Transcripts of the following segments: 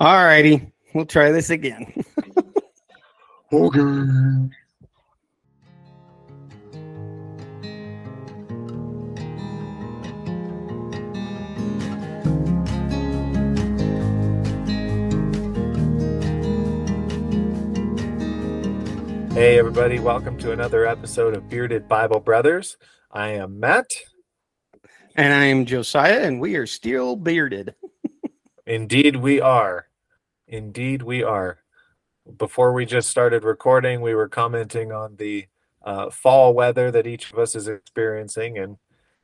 All righty, we'll try this again. Okay. Hey, everybody, welcome to another episode of Bearded Bible Brothers. I am Matt. And I'm Josiah, and we are still bearded. Indeed, we are. Indeed, we are. Before we just started recording, we were commenting on the uh, fall weather that each of us is experiencing. And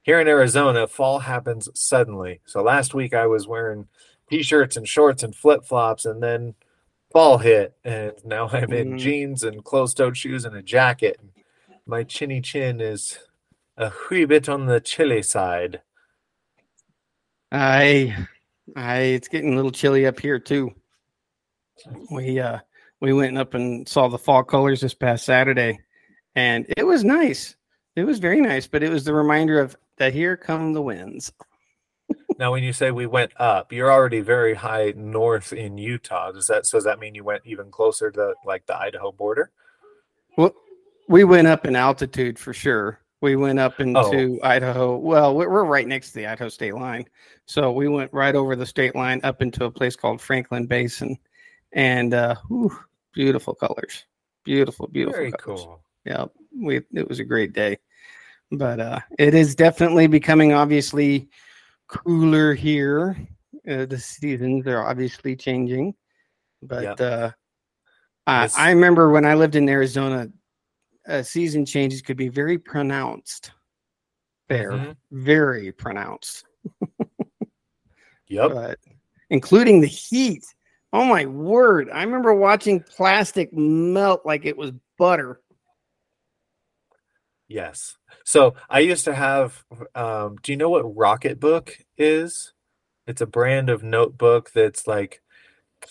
here in Arizona, fall happens suddenly. So last week I was wearing t shirts and shorts and flip flops, and then fall hit. And now I'm in Mm. jeans and closed toed shoes and a jacket. My chinny chin is a wee bit on the chilly side. I, I, it's getting a little chilly up here too. We, uh, we went up and saw the fall colors this past Saturday, and it was nice. It was very nice, but it was the reminder of that here come the winds. Now, when you say we went up, you're already very high north in Utah. Does that so does that mean you went even closer to like the Idaho border? Well, we went up in altitude for sure. We went up into Idaho. Well, we're, we're right next to the Idaho state line. So we went right over the state line up into a place called Franklin Basin. And uh, whew, beautiful colors. Beautiful, beautiful. Very colors. cool. Yeah, we it was a great day. But uh, it is definitely becoming obviously cooler here. Uh, the seasons are obviously changing. But Yep. uh, I, I remember when I lived in Arizona, uh, season changes could be very pronounced there, Mhm. very pronounced, Yep. but including the heat. Oh my word! I remember watching plastic melt like it was butter. Yes. So I used to have. Um, do you know what Rocketbook is? It's a brand of notebook that's like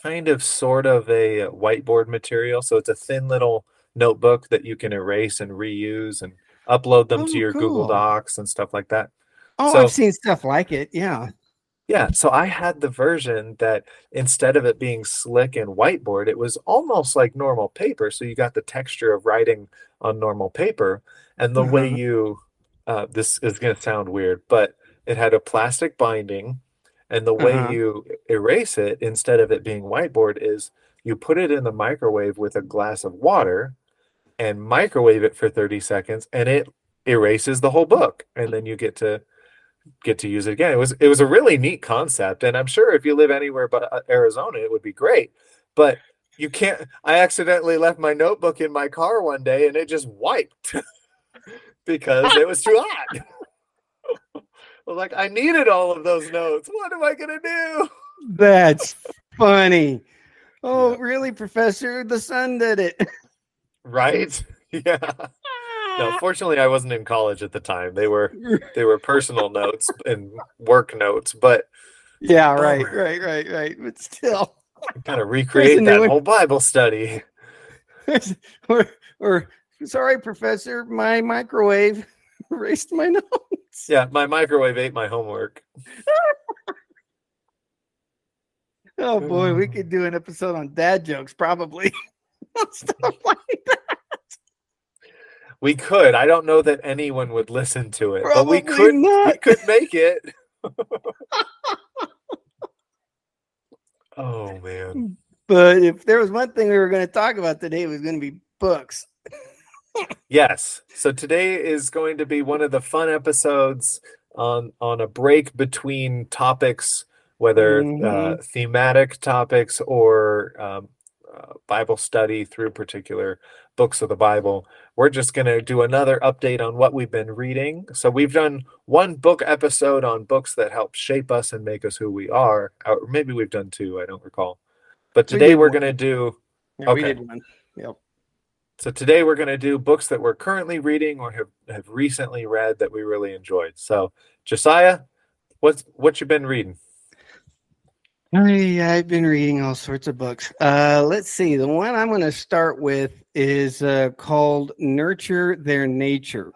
kind of sort of a whiteboard material. So it's a thin little notebook that you can erase and reuse and upload them Oh, to your Google. Docs and stuff like that. Oh, So- I've seen stuff like it. Yeah. Yeah, so I had the version that instead of it being slick and whiteboard, it was almost like normal paper. So you got the texture of writing on normal paper. And the way Uh-huh. you, uh, this is going to sound weird, but it had a plastic binding. And the way Uh-huh. you erase it, instead of it being whiteboard, is you put it in the microwave with a glass of water and microwave it for 30 seconds and it erases the whole book. And then you get to get to use it again. It was it was a really neat concept, and I'm sure if you live anywhere but uh, Arizona, it would be great. But you can't. I accidentally left my notebook in my car one day, and it just wiped because it was too hot. I was like, I needed all of those notes. What am I gonna do? That's funny. Oh, Yeah. really, Professor? The sun did it. Right? Yeah. No, fortunately, I wasn't in college at the time. They were they were personal notes and work notes, but yeah, um, right, Bummer. right, right, right. But still, kind of recreate new that one. whole Bible study. or, or sorry, Professor, my microwave erased my notes. Yeah, my microwave ate my homework. Oh boy, we could do an episode on dad jokes, probably. Stuff like that. We could. I don't know that anyone would listen to it, but we Probably could. We could make it. oh man. But if there was one thing we were going to talk about today, it was going to be books. Yes. So today is going to be one of the fun episodes on on a break between topics, whether uh, Mhm. thematic topics or um, uh, Bible study through particular books of the Bible. We're just going to do another update on what we've been reading. So we've done one book episode on books that help shape us and make us who we are. Or maybe we've done two. I don't recall. But today did we're going to do Yeah, we did one. Yep. so today we're going to do books that we're currently reading or have, have recently read that we really enjoyed. So Josiah, what's what you been reading? I, I've been reading all sorts of books. Uh, let's see. The one I'm going to start with is uh, called Nurture Their Nature.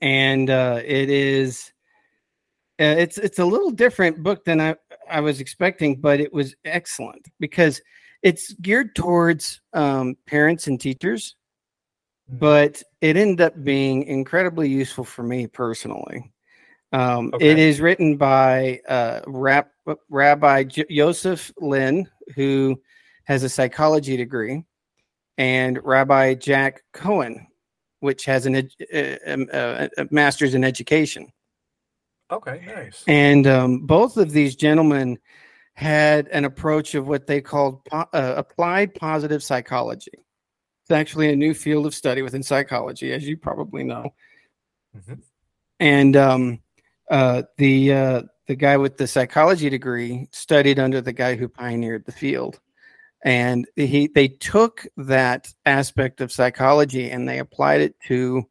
And uh, it is. Uh, it's it's a little different book than I I was expecting, but it was excellent because it's geared towards um, parents and teachers, mm-hmm. but it ended up being incredibly useful for me personally. Um, okay. It is written by uh, Rab- Rabbi J- Joseph Lin, who has a psychology degree, and Rabbi Jack Cohen, which has an ed- a, a, a, master's in education. Okay, nice. And um, both of these gentlemen had an approach of what they called po- uh, applied positive psychology. It's actually a new field of study within psychology, as you probably know. Mm-hmm. And um, uh, the uh, the guy with the psychology degree studied under the guy who pioneered the field, and he they took that aspect of psychology and they applied it to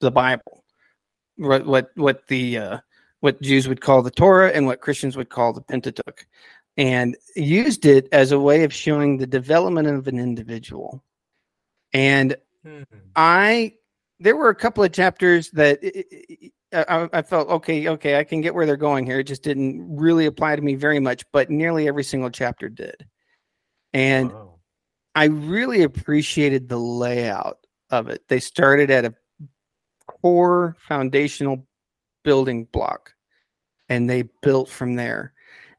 the Bible, what what what the uh, what Jews would call the Torah and what Christians would call the Pentateuch, and used it as a way of showing the development of an individual. And hmm. I, there were a couple of chapters that I, I, felt okay, okay, I can get where they're going here. It just didn't really apply to me very much, but nearly every single chapter did. And wow. I really appreciated the layout of it. They started at a core foundational building block and they built from there.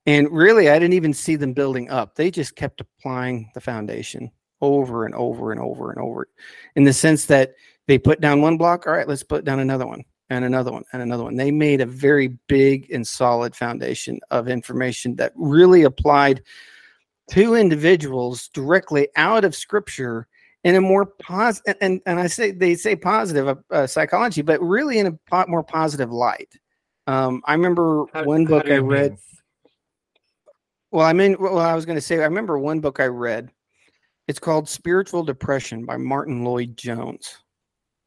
And really, I didn't even see them building up. They just kept applying the foundation over and over and over and over in the sense that they put down one block. All right, let's put down another one and another one and another one. They made a very big and solid foundation of information that really applied to individuals directly out of scripture in a more positive and, and i say they say positive uh, uh, psychology but really in a more positive light um, i remember how, one book i read mean? well i mean well i was going to say i remember one book i read it's called spiritual depression by Martyn Lloyd-Jones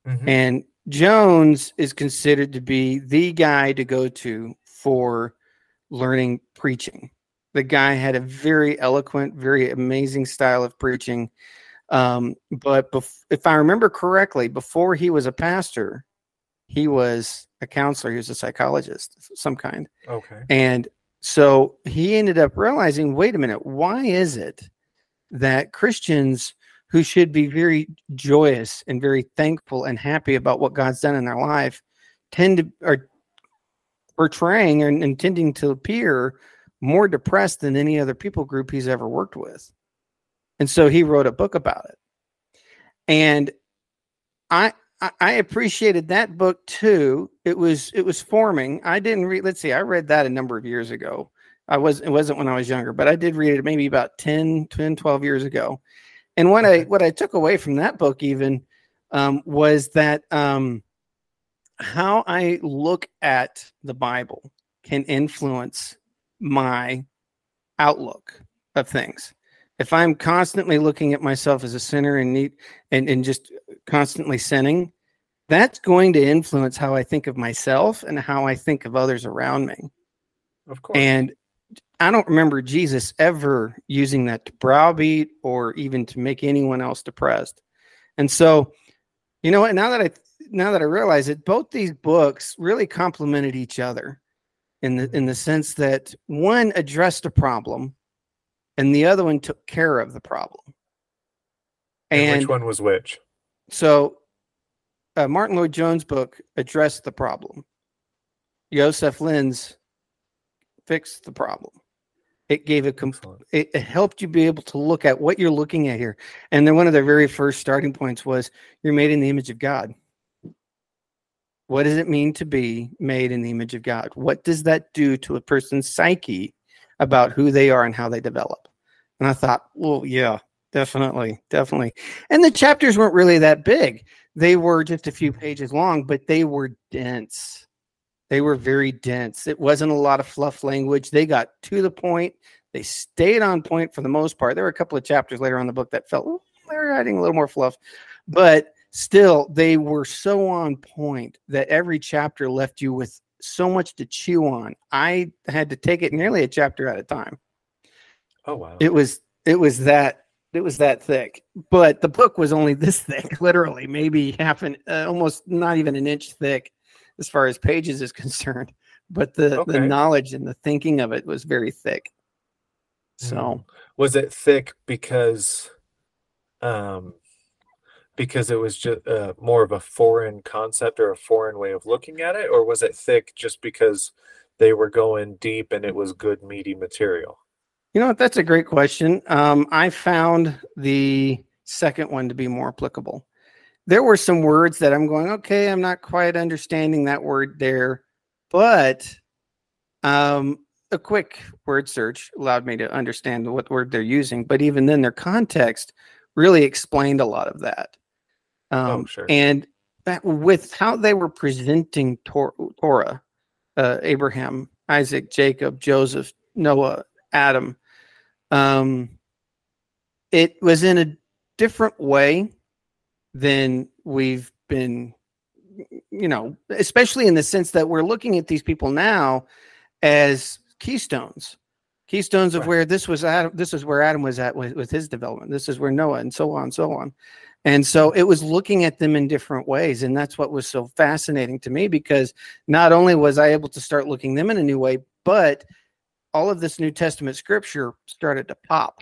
mm-hmm. and jones is considered to be the guy to go to for learning preaching the guy had a very eloquent, very amazing style of preaching. Um, but bef- if I remember correctly, before he was a pastor, he was a counselor. He was a psychologist of some kind. Okay. And so he ended up realizing, wait a minute, why is it that Christians who should be very joyous and very thankful and happy about what God's done in their life tend to are portraying and intending to appear more depressed than any other people group he's ever worked with. And so he wrote a book about it. And I I appreciated that book too. It was it was forming. I didn't read let's see, I read that a number of years ago. I was it wasn't when I was younger, but I did read it maybe about 10, 10 12 years ago. And what I what I took away from that book even um, was that um, how I look at the Bible can influence my outlook of things. If I'm constantly looking at myself as a sinner and need and, and just constantly sinning, that's going to influence how I think of myself and how I think of others around me. Of course. And I don't remember Jesus ever using that to browbeat or even to make anyone else depressed. And so, you know what? Now that I now that I realize it, both these books really complemented each other in the in the sense that one addressed a problem and the other one took care of the problem. And, and which one was which? So uh, Martyn Lloyd-Jones' book addressed the problem. Joseph Lin's fixed the problem. It gave a comp- it, it helped you be able to look at what you're looking at here. And then one of their very first starting points was you're made in the image of God. What does it mean to be made in the image of God? What does that do to a person's psyche about who they are and how they develop? And I thought, well, yeah, definitely, definitely. And the chapters weren't really that big. They were just a few mm-hmm. pages long, but they were dense. They were very dense. It wasn't a lot of fluff language. They got to the point. They stayed on point for the most part. There were a couple of chapters later on in the book that felt they were adding a little more fluff, but still they were so on point that every chapter left you with so much to chew on. I had to take it nearly a chapter at a time. Oh wow. It was it was that it was that thick. But the book was only this thick, literally, maybe half an uh, almost not even an inch thick as far as pages is concerned. But the okay. the knowledge and the thinking of it was very thick. So, mm. was it thick because, um, because it was just uh, more of a foreign concept or a foreign way of looking at it, or was it thick just because they were going deep and it was good meaty material? You know, that's a great question. Um, I found the second one to be more applicable. There were some words that I'm going, okay, I'm not quite understanding that word there, but um, a quick word search allowed me to understand what word they're using. But even then, their context really explained a lot of that. Oh, um, oh, sure. And that with how they were presenting Tor- Torah, uh, Abraham, Isaac, Jacob, Joseph, Noah, Adam, um, it was in a different way than we've been, you know, especially in the sense that we're looking at these people now as keystones keystones of right. where this was Adam, this is where Adam was at with, with, his development. This is where Noah and so on, so on. And so it was looking at them in different ways. And that's what was so fascinating to me because not only was I able to start looking them in a new way, but all of this New Testament scripture started to pop.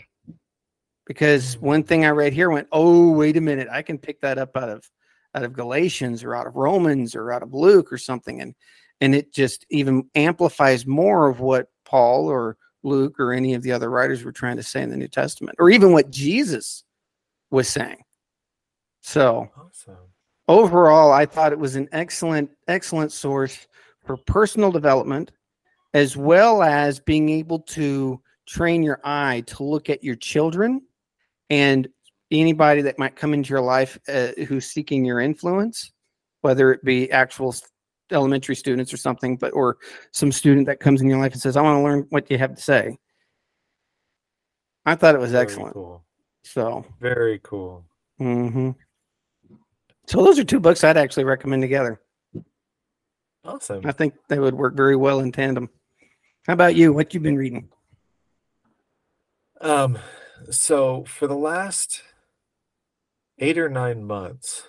Because mm-hmm. one thing I read here went, oh, wait a minute, I can pick that up out of out of Galatians or out of Romans or out of Luke or something. And and it just even amplifies more of what Paul or Luke or any of the other writers were trying to say in the New Testament, or even what Jesus was saying. So awesome. overall, I thought it was an excellent, excellent source for personal development, as well as being able to train your eye to look at your children and anybody that might come into your life uh, who's seeking your influence, whether it be actual elementary students or something, but or some student that comes in your life and says, "I want to learn what you have to say." I thought it was Very excellent. Cool. So Very cool. Mm-hmm. So those are two books I'd actually recommend together. Awesome. I think they would work very well in tandem. How about you? What you've been reading? Um, so for the last eight or nine months,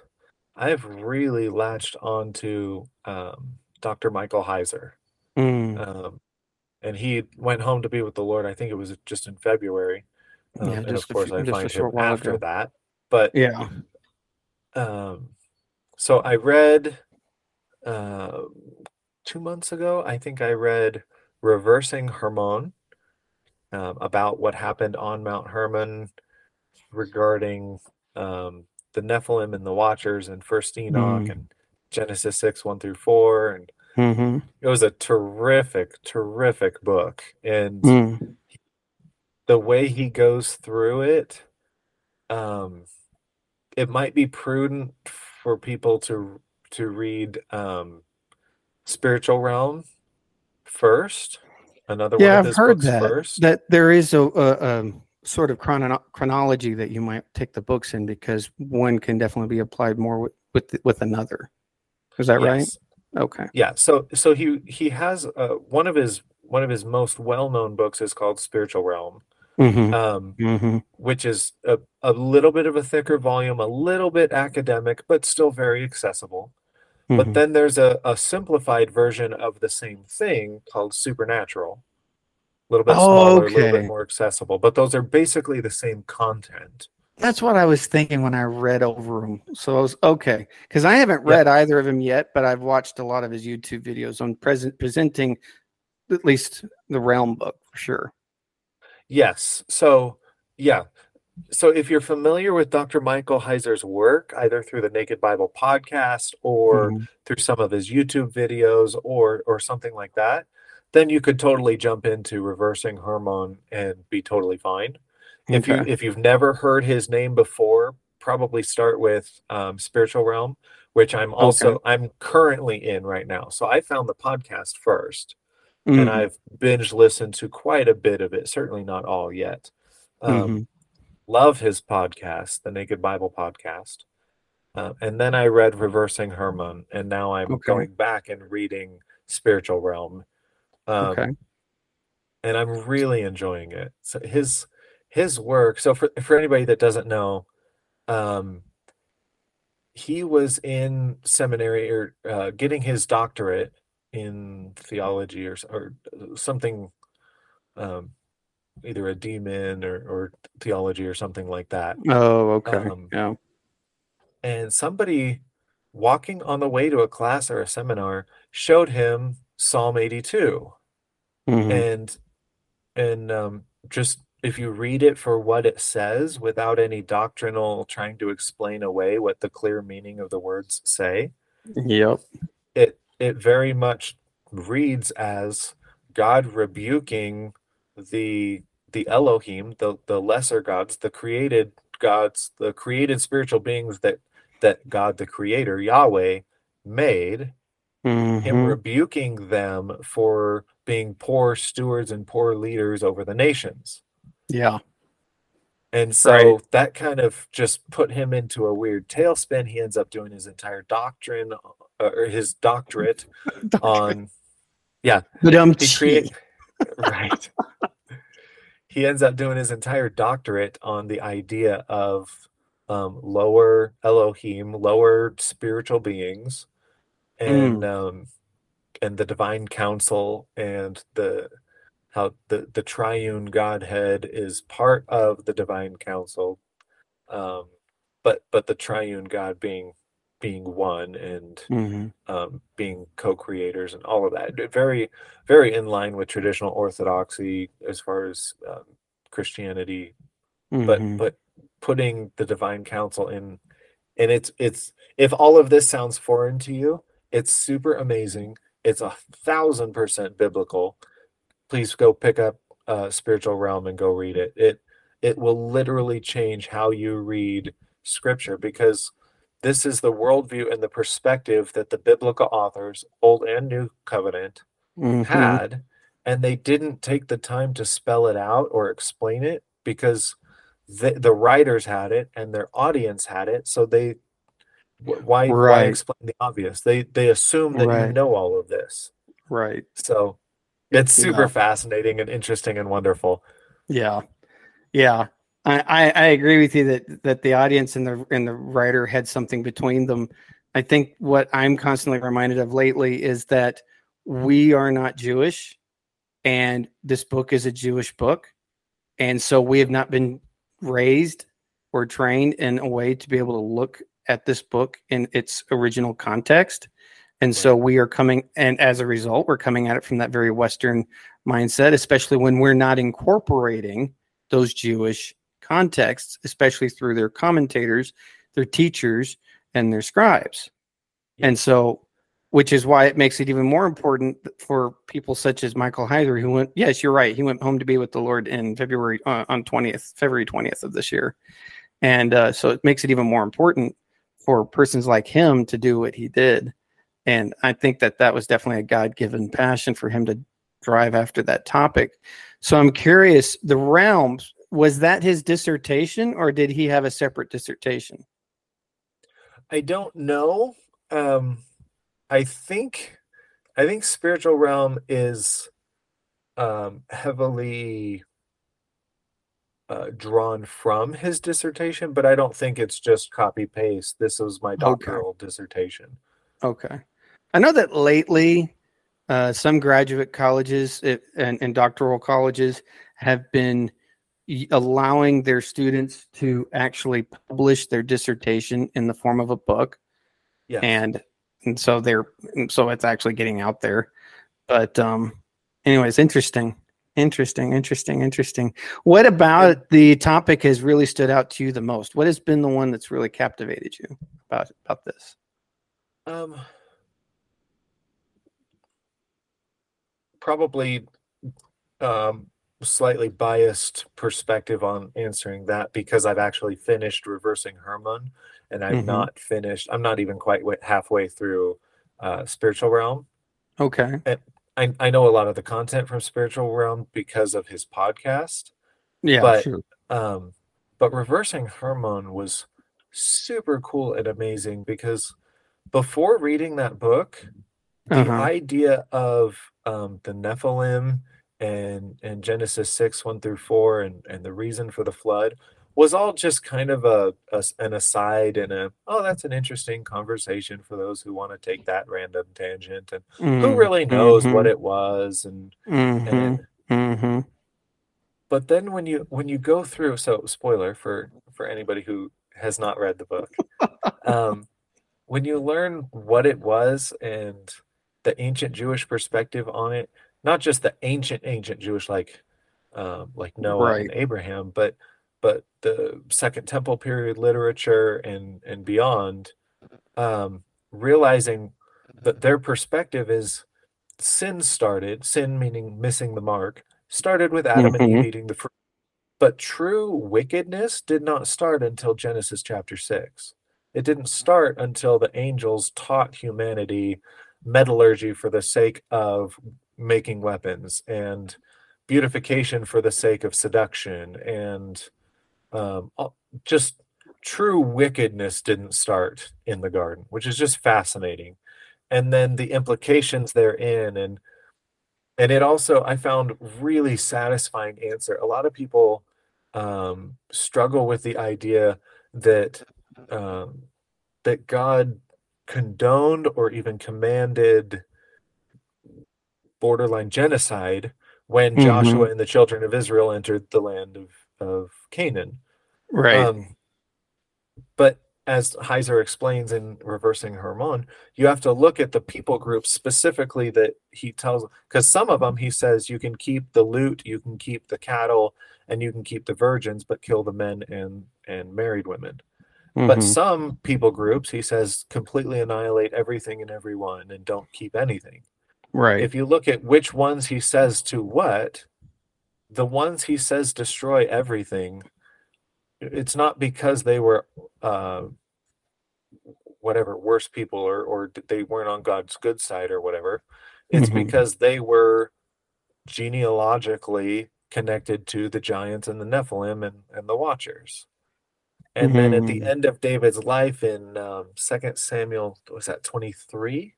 I've really latched onto um, Dr. Michael Heiser. Mm. Um, and he went home to be with the Lord. I think it was just in February. Um, yeah, and of course, few, I find him after ago. that. But yeah. Um, so I read uh, two months ago, I think I read Reversing Hermon um, about what happened on Mount Hermon regarding um, the Nephilim and the Watchers and First Enoch mm. and Genesis six one through four, and mm-hmm. it was a terrific, terrific book. And mm. the way he goes through it, um, it might be prudent for people to to read um, Spiritual Realm first. Another yeah, one I've heard that first. that there is a, a, a sort of chrono- chronology that you might take the books in because one can definitely be applied more with with, with another. Is that yes. right? Okay. Yeah. So so he he has uh, one of his one of his most well known books is called Spiritual Realm, mm-hmm. Um, mm-hmm. which is a, a little bit of a thicker volume, a little bit academic, but still very accessible. Mm-hmm. But then there's a, a simplified version of the same thing called Supernatural a little bit smaller, okay. a little bit more accessible. But those are basically the same content. That's what I was thinking when I read over them. So I was okay because I haven't read either of them yet, but I've watched a lot of his YouTube videos on present presenting at least the Realm book for sure. Yes. So yeah. So if you're familiar with Dr. Michael Heiser's work, either through the Naked Bible podcast or mm-hmm. through some of his YouTube videos or or something like that, then you could totally jump into reversing Hermon and be totally fine. Okay. If you if you've never heard his name before, probably start with um, Spiritual Realm, which I'm also okay. I'm currently in right now. So I found the podcast first, mm-hmm. and I've binge listened to quite a bit of it. Certainly not all yet. Um, mm-hmm. Love his podcast, the Naked Bible podcast. Uh, and then I read Reversing Hermon, and now I'm okay. going back and reading Spiritual Realm um, okay. And I'm really enjoying it. So his his work. So for for anybody that doesn't know, um, he was in seminary or uh, getting his doctorate in theology or or something. Um, either a demon or, or theology or something like that. Oh, okay. Um, yeah. And somebody walking on the way to a class or a seminar showed him Psalm 82. Mm-hmm. And and um, just if you read it for what it says without any doctrinal trying to explain away what the clear meaning of the words say. Yep. It it very much reads as God rebuking the the Elohim, the the lesser gods, the created gods, the created spiritual beings that that God the creator, Yahweh, made, mm-hmm. him rebuking them for being poor stewards and poor leaders over the nations. Yeah. And so right. that kind of just put him into a weird tailspin. He ends up doing his entire doctrine uh, or his doctorate on, yeah. He create, right. he ends up doing his entire doctorate on the idea of um, lower Elohim, lower spiritual beings, and mm. um, and the divine council and the how the the triune Godhead is part of the divine council, um, but but the triune God being being one and mm-hmm. um, being co-creators and all of that very very in line with traditional orthodoxy as far as um, christianity mm-hmm. but but putting the divine council in and it's it's if all of this sounds foreign to you it's super amazing it's a thousand percent biblical please go pick up uh, spiritual realm and go read it it it will literally change how you read scripture because this is the worldview and the perspective that the biblical authors old and new covenant mm-hmm. had and they didn't take the time to spell it out or explain it because the, the writers had it and their audience had it so they why right. why explain the obvious they they assume that right. you know all of this right so it's super yeah. fascinating and interesting and wonderful yeah yeah I, I, agree with you that that the audience and the and the writer had something between them i think what i'm constantly reminded of lately is that we are not jewish and this book is a jewish book and so we have not been raised or trained in a way to be able to look at this book in its original context. And right. so we are coming, and as a result, we're coming at it from that very Western mindset, especially when we're not incorporating those Jewish contexts, especially through their commentators, their teachers, and their scribes. Yeah. And so which is why it makes it even more important for people such as Michael Heiser, who went, yes, you're right. He went home to be with the Lord in February, uh, on 20th, February 20th of this year. And uh, so it makes it even more important for persons like him to do what he did. And I think that that was definitely a God given passion for him to drive after that topic. So I'm curious the realms, was that his dissertation or did he have a separate dissertation? I don't know. Um, I think I think spiritual realm is um, heavily uh, drawn from his dissertation, but I don't think it's just copy paste. This was my doctoral okay. dissertation. Okay, I know that lately uh, some graduate colleges it, and, and doctoral colleges have been allowing their students to actually publish their dissertation in the form of a book. Yeah. And and so they're so it's actually getting out there. But um, anyways, interesting, interesting, interesting, interesting. What about the topic has really stood out to you the most? What has been the one that's really captivated you about about this? Um, probably um slightly biased perspective on answering that because I've actually finished reversing Hermon and I'm mm-hmm. not finished. I'm not even quite halfway through uh, Spiritual Realm. Okay. And I, I know a lot of the content from Spiritual Realm because of his podcast. Yeah, but sure. um, but reversing Hermon was super cool and amazing because before reading that book, the uh-huh. idea of um, the Nephilim and and Genesis six one through four and and the reason for the flood was all just kind of a, a, an aside and a oh that's an interesting conversation for those who want to take that random tangent and mm, who really knows mm-hmm. what it was and mm-hmm, and, mm-hmm. but then when you when you go through so spoiler for for anybody who has not read the book um when you learn what it was and the ancient jewish perspective on it not just the ancient ancient jewish like um like noah Right. and abraham but but the second temple period literature and and beyond um realizing that their perspective is sin started sin meaning missing the mark started with adam and Mhm. eve eating the fruit but true wickedness did not start until genesis chapter 6 it didn't start until the angels taught humanity metallurgy for the sake of making weapons and beautification for the sake of seduction and um, just true wickedness didn't start in the garden which is just fascinating. And then the implications therein and and it also i found really satisfying answer. A lot of people um, struggle with the idea that um, that god condoned or even commanded borderline genocide when Mhm. joshua and the children of israel entered the land of, of canaan Right. um, but as Heiser explains in Reversing Hermon, you have to look at the people groups specifically that he tells, because some of them he says you can keep the loot, you can keep the cattle, and you can keep the virgins, but kill the men and and married women. But Mhm. some people groups he says completely annihilate everything and everyone and don't keep anything right. if you look at which ones he says to what, the ones he says destroy everything, it's not because they were uh, whatever worse people or or they weren't on God's good side or whatever. It's Mhm. because they were genealogically connected to the giants and the Nephilim and, and the Watchers. And then at the Mhm. end of David's life in um, Second Samuel, was that twenty three?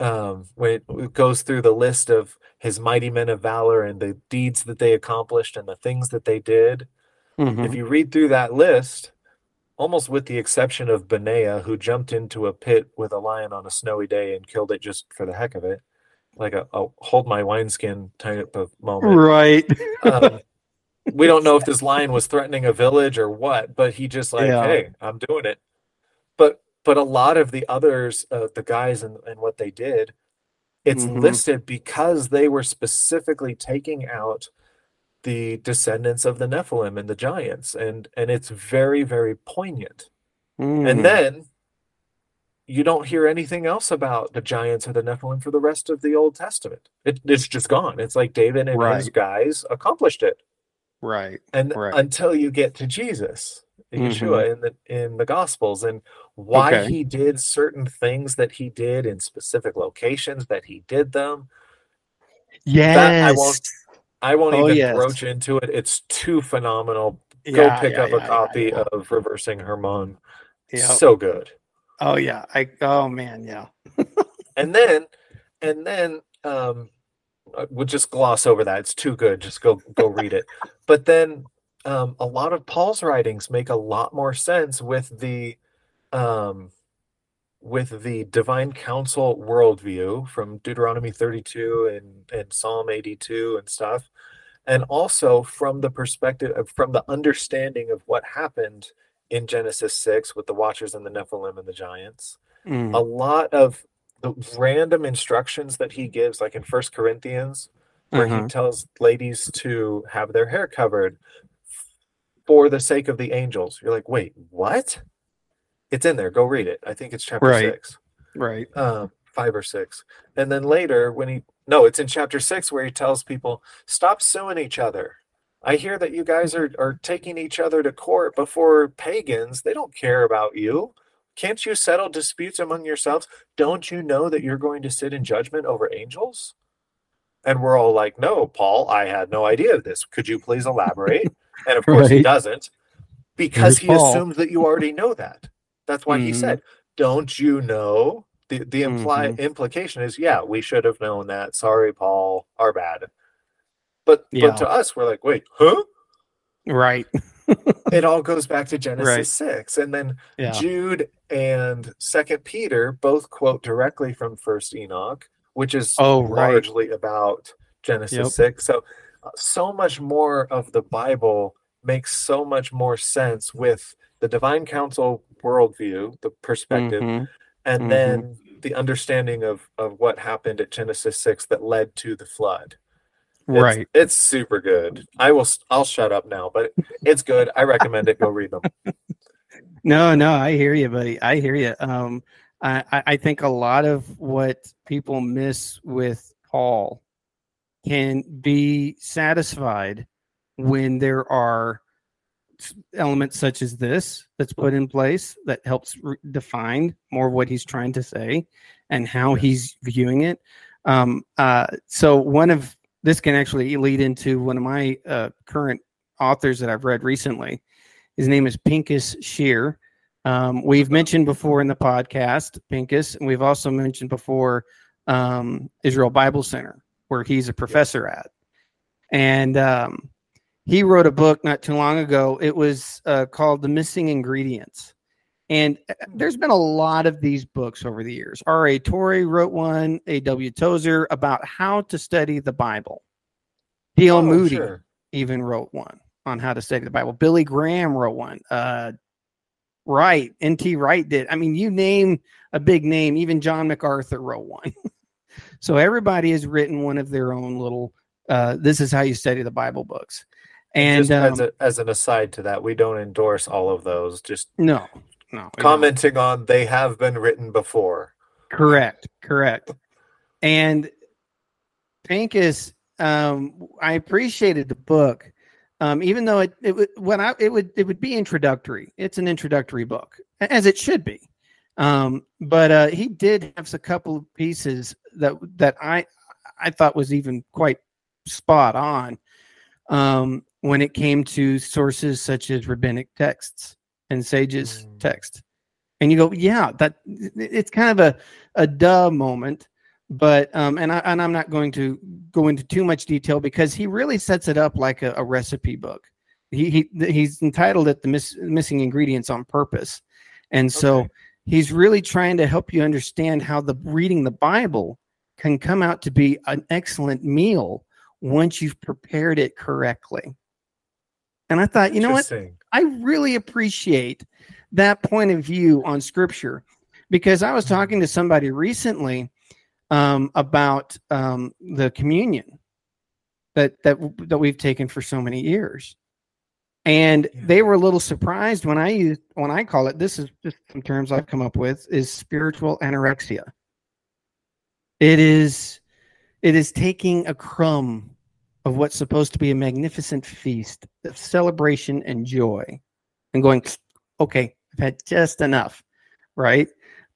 Um, when it- goes through the list of his mighty men of valor and the deeds that they accomplished and the things that they did. If Mhm. you read through that list, almost with the exception of Benaiah, who jumped into a pit with a lion on a snowy day and killed it just for the heck of it, like a, a hold my wineskin type of moment. Right. Um, we don't know if this lion was threatening a village or what, but he just like, Yeah. hey, I'm doing it. But but a lot of the others, uh, the guys and, and what they did, it's Mhm. listed because they were specifically taking out the descendants of the Nephilim and the giants, and and it's very very poignant. Mhm. And then you don't hear anything else about the giants or the Nephilim for the rest of the Old Testament. It, it's just gone. It's like David and his guys accomplished it right. and Right. until you get to Jesus. Yeshua in the in the Gospels, and why Okay. he did certain things that he did in specific locations that he did them. Yes. I won't- I won't Oh, even yes. broach into it. It's too phenomenal. Go Yeah, pick yeah, up yeah, a copy yeah. of Reversing Hermon. Yeah. So good. oh yeah. I. Oh man. Yeah. And then, and then, um, uh, we'll just gloss over that. It's too good. Just go go read it. But then, um, a lot of Paul's writings make a lot more sense with the, um, with the divine council worldview from Deuteronomy 32 and and Psalm 82 and stuff, and also from the perspective of from the understanding of what happened in Genesis 6 with the Watchers and the Nephilim and the giants Mm. a lot of the random instructions that he gives, like in First Corinthians, where Uh-huh. he tells ladies to have their hair covered for the sake of the angels. You're like, wait, what? It's in there. Go read it. I think it's chapter Right. six, Right. um, five or six. And then later, when he no, it's in chapter six where he tells people, stop suing each other. I hear that you guys are are taking each other to court before pagans. They don't care about you. Can't you settle disputes among yourselves? Don't you know that you're going to sit in judgment over angels? And we're all like, no, Paul, I had no idea of this. Could you please elaborate? and of course, he doesn't because Here's he Paul. assumed that you already know that. That's why he Mhm. said, don't you know? The, the imply, Mhm. implication is, yeah, we should have known that. Sorry, Paul, our bad. But, Yeah. but to us, we're like, wait, huh? Right. It all goes back to Genesis Right. 6. And then Yeah. Jude and Second Peter both quote directly from First Enoch, which is Oh, right. largely about Genesis Yep. 6. So so much more of the Bible makes so much more sense with the divine council worldview, the perspective, mm-hmm. and mm-hmm. then the understanding of of what happened at Genesis six that led to the flood. It's, right. It's super good. I will. I'll shut up now, but it's good. I recommend it. Go read them. no, no, I hear you, buddy. I hear you. Um, I, I think a lot of what people miss with Paul can be satisfied when there are elements such as this that's put in place that helps re- define more of what he's trying to say and how he's viewing it. Um, uh, so one of this can actually lead into one of my uh, current authors that I've read recently. His name is Pinchas Shir. Um, we've mentioned before in the podcast Pinchas, and we've also mentioned before um, Israel Bible Center, where he's a professor at. And um, he wrote a book not too long ago. It was uh, called The Missing Ingredients. And uh, there's been a lot of these books over the years. R.A. Torrey wrote one, A.W. Tozer, about how to study the Bible. D.L. Oh, Moody sure. even wrote one on how to study the Bible. Billy Graham wrote one. Uh, Wright, N.T. Wright did. I mean, you name a big name. Even John MacArthur wrote one. so everybody has written one of their own little. Uh, this is how you study the Bible books. And um, as, a, as an aside to that, we don't endorse all of those. Just no, no. Commenting on they have been written before. Correct, correct. And Pinchas, um, I appreciated the book um, even though it it would when I it would it would be introductory. It's an introductory book, as it should be. Um, but uh, he did have a couple of pieces that that I I thought was even quite spot on um, when it came to sources such as rabbinic texts and sages mm. text. And you go, yeah, that it's kind of a a duh moment but um, and I and I'm not going to go into too much detail because he really sets it up like a, a recipe book. He, he he's entitled it the miss, missing ingredients on purpose, and so okay. he's really trying to help you understand how the reading the Bible can come out to be an excellent meal once you've prepared it correctly. And I thought, you know what? I really appreciate that point of view on scripture because I was mm-hmm. talking to somebody recently um, about um, the communion that that that we've taken for so many years, and yeah. they were a little surprised when I use when I call it. This is just some terms I've come up with is spiritual anorexia. It is it is taking a crumb of what's supposed to be a magnificent feast of celebration and joy, and going, okay, I've had just enough, right?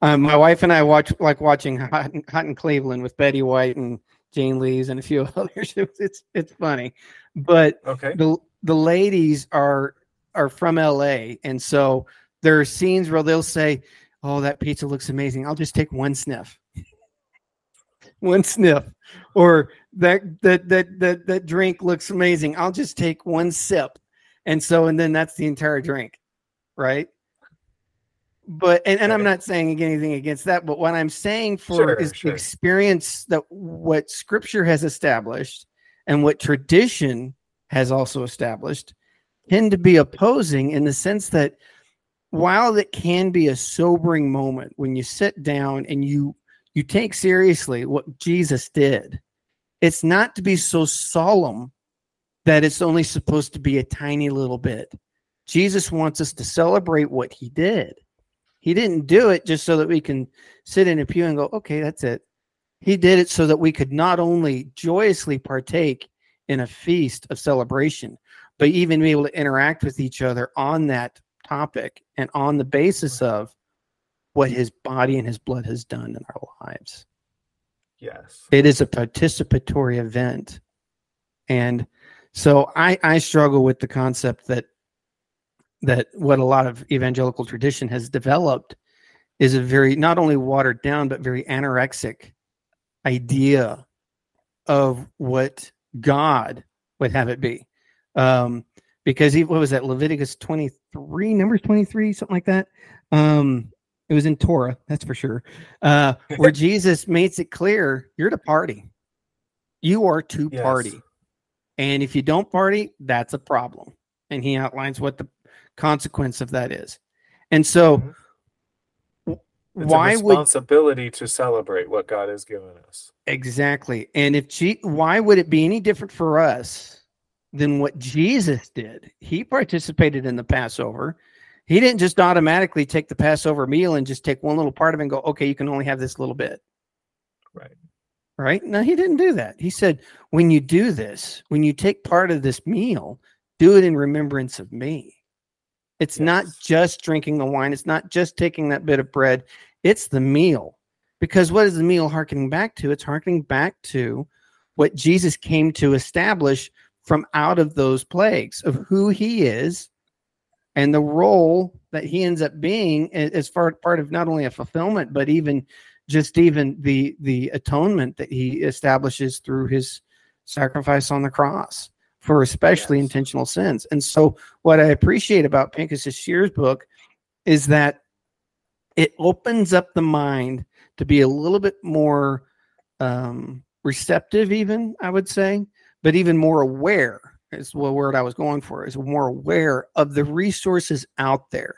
Um, my wife and I watch like watching Hot Hot in Cleveland with Betty White and Jane Leeves and a few others. It's it's funny, but okay. the the ladies are are from LA, and so there are scenes where they'll say, "Oh, that pizza looks amazing. I'll just take one sniff." one sniff or that that that that that drink looks amazing. I'll just take one sip. And so and then that's the entire drink right? But and, and i'm not saying anything against that but what i'm saying for sure, is sure. the experience that what scripture has established and what tradition has also established tend to be opposing in the sense that while it can be a sobering moment when you sit down and you you take seriously what jesus did it's not to be so solemn that it's only supposed to be a tiny little bit jesus wants us to celebrate what he did he didn't do it just so that we can sit in a pew and go, okay, that's it. He did it so that we could not only joyously partake in a feast of celebration, but even be able to interact with each other on that topic and on the basis of what his body and his blood has done in our lives. Yes. It is a participatory event. And so I, I struggle with the concept that that what a lot of evangelical tradition has developed is a very not only watered down but very anorexic idea of what God would have it be. Um, because he what was that Leviticus 23, numbers 23, something like that. Um, it was in Torah, that's for sure. Uh, where Jesus makes it clear you're to party. You are to yes. party. And if you don't party, that's a problem. And he outlines what the consequence of that is. And so, mm-hmm. why a responsibility would, to celebrate what God has given us? Exactly. And if G, why would it be any different for us than what Jesus did? He participated in the Passover. He didn't just automatically take the Passover meal and just take one little part of it and go, okay, you can only have this little bit. Right. Right. No, he didn't do that. He said, when you do this, when you take part of this meal, do it in remembrance of me. It's yes. not just drinking the wine, it's not just taking that bit of bread, it's the meal. Because what is the meal harkening back to? It's harkening back to what Jesus came to establish from out of those plagues of who he is and the role that he ends up being as far part of not only a fulfillment but even just even the the atonement that he establishes through his sacrifice on the cross for especially yes. intentional sins. And so what I appreciate about Pinchas Shir's book is that it opens up the mind to be a little bit more um, receptive, even I would say, but even more aware is the word I was going for, is more aware of the resources out there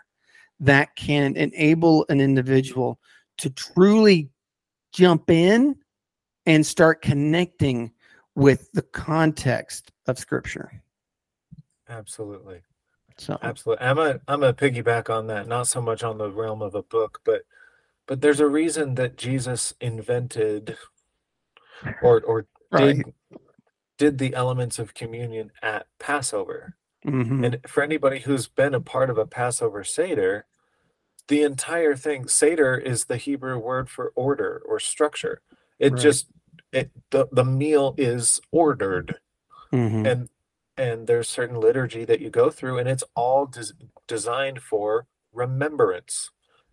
that can enable an individual to truly jump in and start connecting with the context of scripture. Absolutely. So absolutely. I'm a I'm a piggyback on that, not so much on the realm of a book, but but there's a reason that Jesus invented or or right. did did the elements of communion at Passover. Mm-hmm. And for anybody who's been a part of a Passover Seder, the entire thing, Seder is the Hebrew word for order or structure. It right. just it the, the meal is ordered. Mm-hmm. And and there's certain liturgy that you go through and it's all des- designed for remembrance.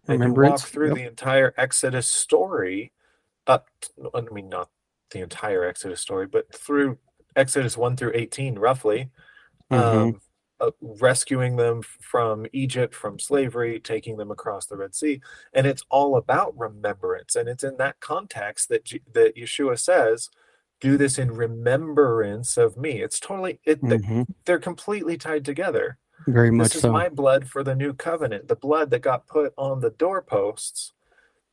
And remembrance. you walk through yep. the entire Exodus story up I mean not the entire Exodus story, but through Exodus 1 through 18, roughly, mm-hmm. um, uh, rescuing them from Egypt, from slavery, taking them across the Red Sea. And it's all about remembrance. And it's in that context that, G- that Yeshua says, do this in remembrance of me. It's totally, it, mm-hmm. they're completely tied together. Very much this is so. my blood for the new covenant, the blood that got put on the doorposts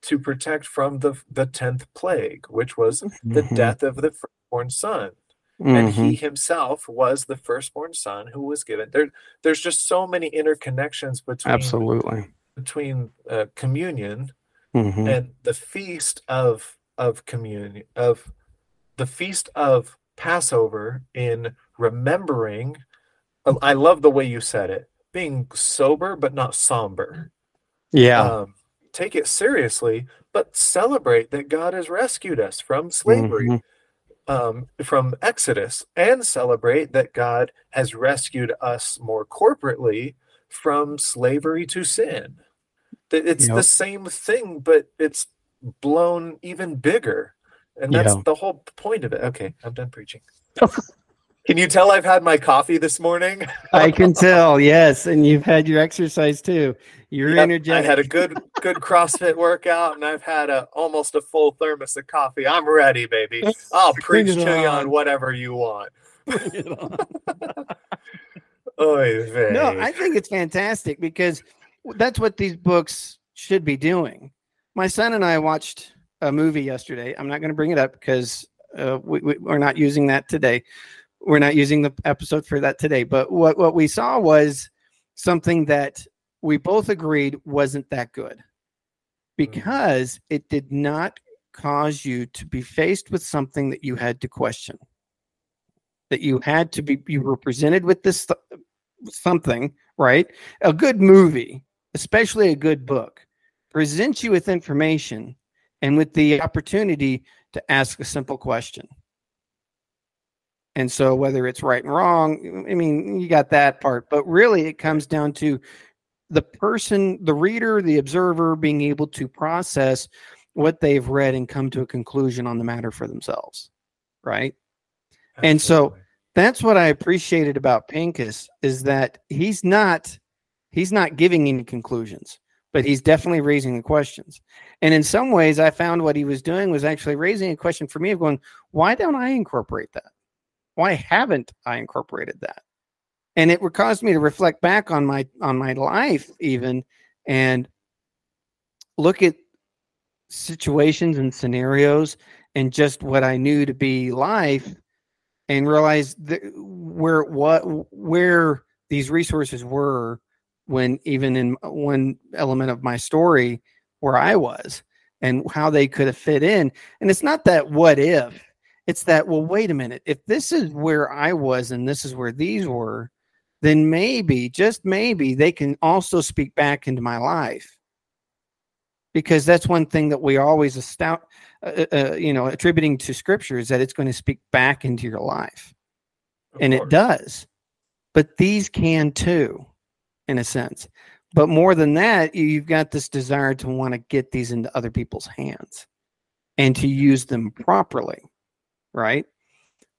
to protect from the the tenth plague, which was mm-hmm. the death of the firstborn son. Mm-hmm. And he himself was the firstborn son who was given. There, there's just so many interconnections between absolutely between uh, communion mm-hmm. and the feast of of communion of the feast of Passover in remembering. I love the way you said it, being sober but not somber. Yeah. Um, take it seriously, but celebrate that God has rescued us from slavery. Mm-hmm um, from Exodus and celebrate that God has rescued us more corporately from slavery to sin. It's yep. the same thing, but it's blown even bigger. And that's yeah. the whole point of it. Okay, I'm done preaching. Can you tell I've had my coffee this morning? I can tell, yes, and you've had your exercise too. You're yep, energetic. I had a good good CrossFit workout, and I've had a almost a full thermos of coffee. I'm ready, baby. I'll preach to on. you on whatever you want. Oy no, I think it's fantastic because that's what these books should be doing. My son and I watched a movie yesterday. I'm not going to bring it up because uh, we, we, we're not using that today we're not using the episode for that today. But what, what we saw was something that we both agreed wasn't that good mm. because it did not cause you to be faced with something that you had to question. That you had to be, you were presented with this something, right? A good movie, especially a good book, presents you with information and with the opportunity to ask a simple question. And so, whether it's right and wrong, I mean, you got that part, but really it comes down to the person, the reader, the observer being able to process what they've read and come to a conclusion on the matter for themselves. Right. Absolutely. And so, that's what I appreciated about Pinchas is that he's not he's not giving any conclusions, but he's definitely raising the questions. And in some ways, I found what he was doing was actually raising a question for me of going, why don't I incorporate that? Why haven't I incorporated that? And it caused me to reflect back on my on my life even and look at situations and scenarios and just what I knew to be life and realize that where what where these resources were when even in one element of my story where I was and how they could have fit in. And it's not that what if, it's that, well, wait a minute, if this is where I was and this is where these were, then maybe, just maybe, they can also speak back into my life. Because that's one thing that we always astound, uh, uh, uh, you know, attributing to scripture is that it's going to speak back into your life. Of and course. it does. But these can too, in a sense. But more than that, you've got this desire to want to get these into other people's hands and to use them properly, right?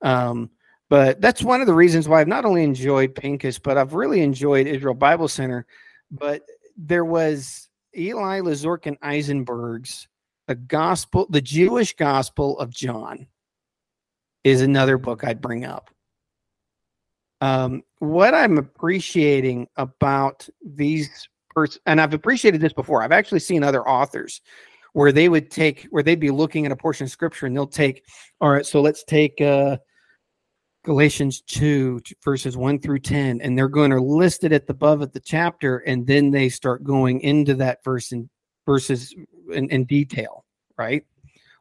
Um, but that's one of the reasons why I've not only enjoyed Pinchas, but I've really enjoyed Israel Bible Center. But there was Eli Lizorkin Eyzenberg's The Gospel, the Jewish Gospel of John is another book I'd bring up. Um, what I'm appreciating about these pers- and I've appreciated this before. I've actually seen other authors where they would take where they'd be looking at a portion of scripture and they'll take all right, so let's take uh Galatians 2 verses 1 through 10 and they're going to list it at the above of the chapter and then they start going into that verse in verses in, in detail, right?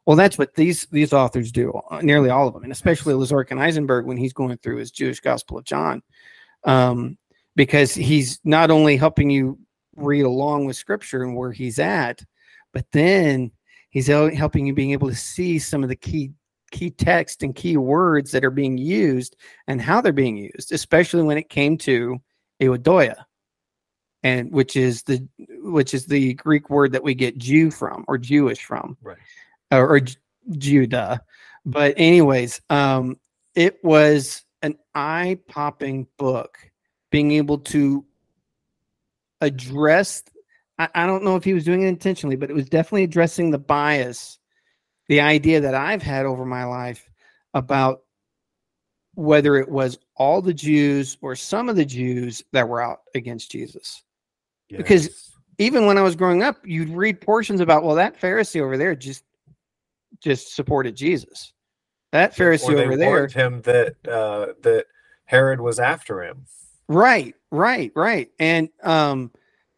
Well, that's what these these authors do, uh, nearly all of them, and especially Lizorkin Eyzenberg when he's going through his Jewish Gospel of John, um, because he's not only helping you read along with Scripture and where he's at, but then he's helping you being able to see some of the key key text and key words that are being used and how they're being used, especially when it came to Ioudaioi, and which is the which is the Greek word that we get Jew from or Jewish from. Right or, or Judah. But anyways, um, it was an eye-popping book, being able to address. I, I don't know if he was doing it intentionally, but it was definitely addressing the bias, the idea that I've had over my life about whether it was all the Jews or some of the Jews that were out against Jesus. Yes. Because even when I was growing up, you'd read portions about, well, that Pharisee over there just just supported Jesus. That Pharisee over there him that uh, that Herod was after him. Right, right, right. And um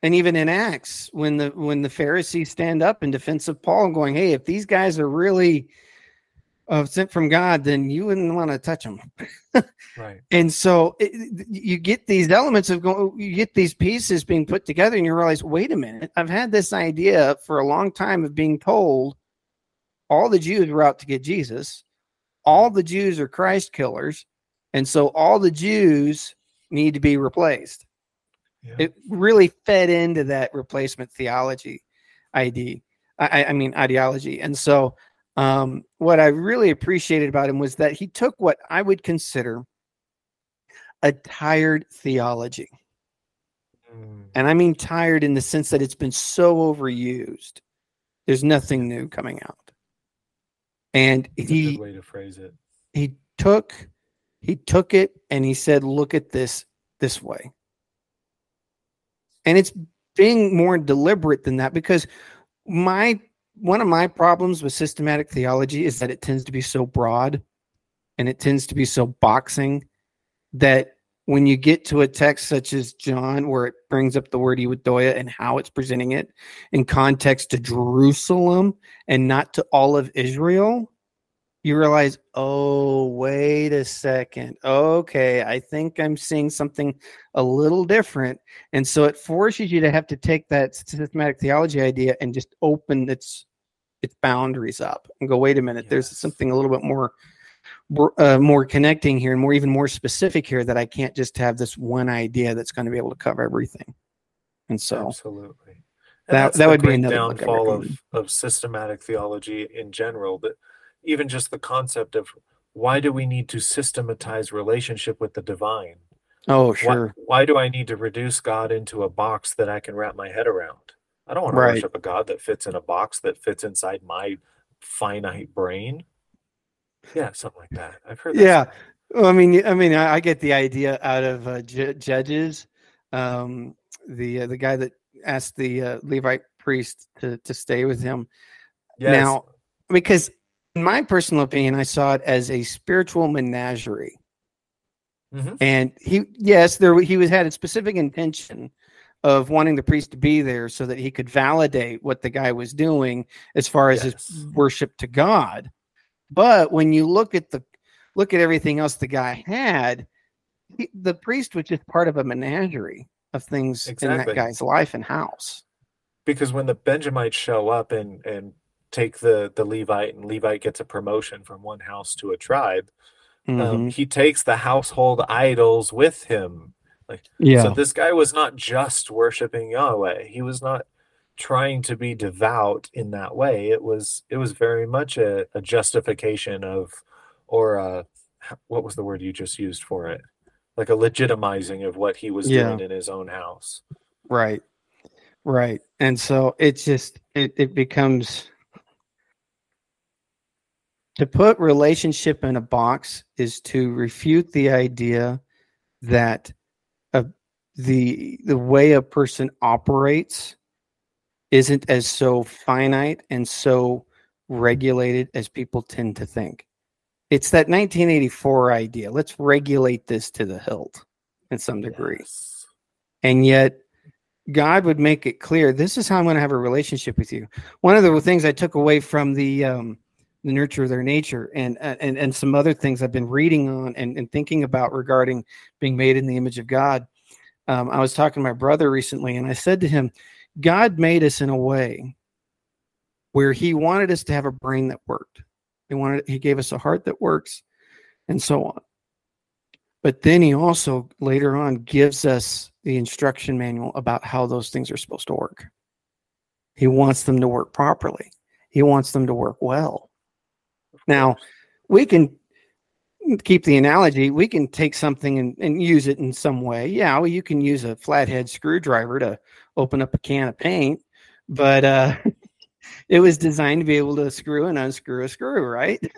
and even in Acts, when the when the Pharisees stand up in defense of Paul and going, Hey, if these guys are really uh, sent from God, then you wouldn't want to touch them. right. And so it, you get these elements of going, you get these pieces being put together, and you realize, wait a minute, I've had this idea for a long time of being told all the Jews were out to get Jesus. All the Jews are Christ killers. And so all the Jews need to be replaced. Yeah. It really fed into that replacement theology ID. I, I mean ideology. And so um, what I really appreciated about him was that he took what I would consider a tired theology. Mm. And I mean tired in the sense that it's been so overused. There's nothing new coming out and That's he way to phrase it. He took he took it and he said, "Look at this this way." And it's being more deliberate than that because my one of my problems with systematic theology is that it tends to be so broad and it tends to be so boxing that when you get to a text such as John, where it brings up the word Ioudaioi and how it's presenting it in context to Jerusalem and not to all of Israel, you realize, oh, wait a second. Okay, I think I'm seeing something a little different. And so it forces you to have to take that systematic theology idea and just open its its boundaries up and go, wait a minute, yes. there's something a little bit more uh, more connecting here and more even more specific here that I can't just have this one idea that's going to be able to cover everything. And so absolutely. And that that would be another downfall of, of systematic theology in general. But even just the concept of why do we need to systematize relationship with the divine? Oh, sure. Why, why do I need to reduce God into a box that I can wrap my head around? I don't want to right. worship a God that fits in a box that fits inside my finite brain. Yeah, something like that. I've heard. yeah. Well, I mean, I mean, I, I get the idea out of uh, J- Judges, um, the uh, the guy that asked the uh, Levite priest to to stay with him. Yes. Now, because in my personal opinion, I saw it as a spiritual menagerie. Mm-hmm. And he, yes, there he was had a specific intention of wanting the priest to be there so that he could validate what the guy was doing as far as yes. his worship to God. But when you look at the look at everything else the guy had, he, the priest was just part of a menagerie of things exactly. in that guy's life and house. Because when the Benjamites show up and and take the the Levite and Levite gets a promotion from one house to a tribe, um, mm-hmm. um, he takes the household idols with him. Like, yeah. So this guy was not just worshiping Yahweh. He was not trying to be devout in that way. It was it was very much a, a justification of, or a, what was the word you just used for it? Like a legitimizing of what he was yeah. doing in his own house. Right. Right. And so it just it, it becomes to put relationship in a box is to refute the idea that a, the the way a person operates isn't as so finite and so regulated as people tend to think. It's that 1984 idea. Let's regulate this to the hilt in some degree. Yes. And yet God would make it clear this is how I'm going to have a relationship with you. One of the things I took away from the um, the nurture of their nature and uh, and and some other things I've been reading on and, and thinking about regarding being made in the image of God. Um, I was talking to my brother recently, and I said to him, God made us in a way where He wanted us to have a brain that worked. He wanted He gave us a heart that works, and so on. But then He also later on gives us the instruction manual about how those things are supposed to work. He wants them to work properly. He wants them to work well. Now, we can keep the analogy. We can take something and, and use it in some way. Yeah, well, you can use a flathead screwdriver to open up a can of paint, but uh, it was designed to be able to screw and unscrew a screw, right?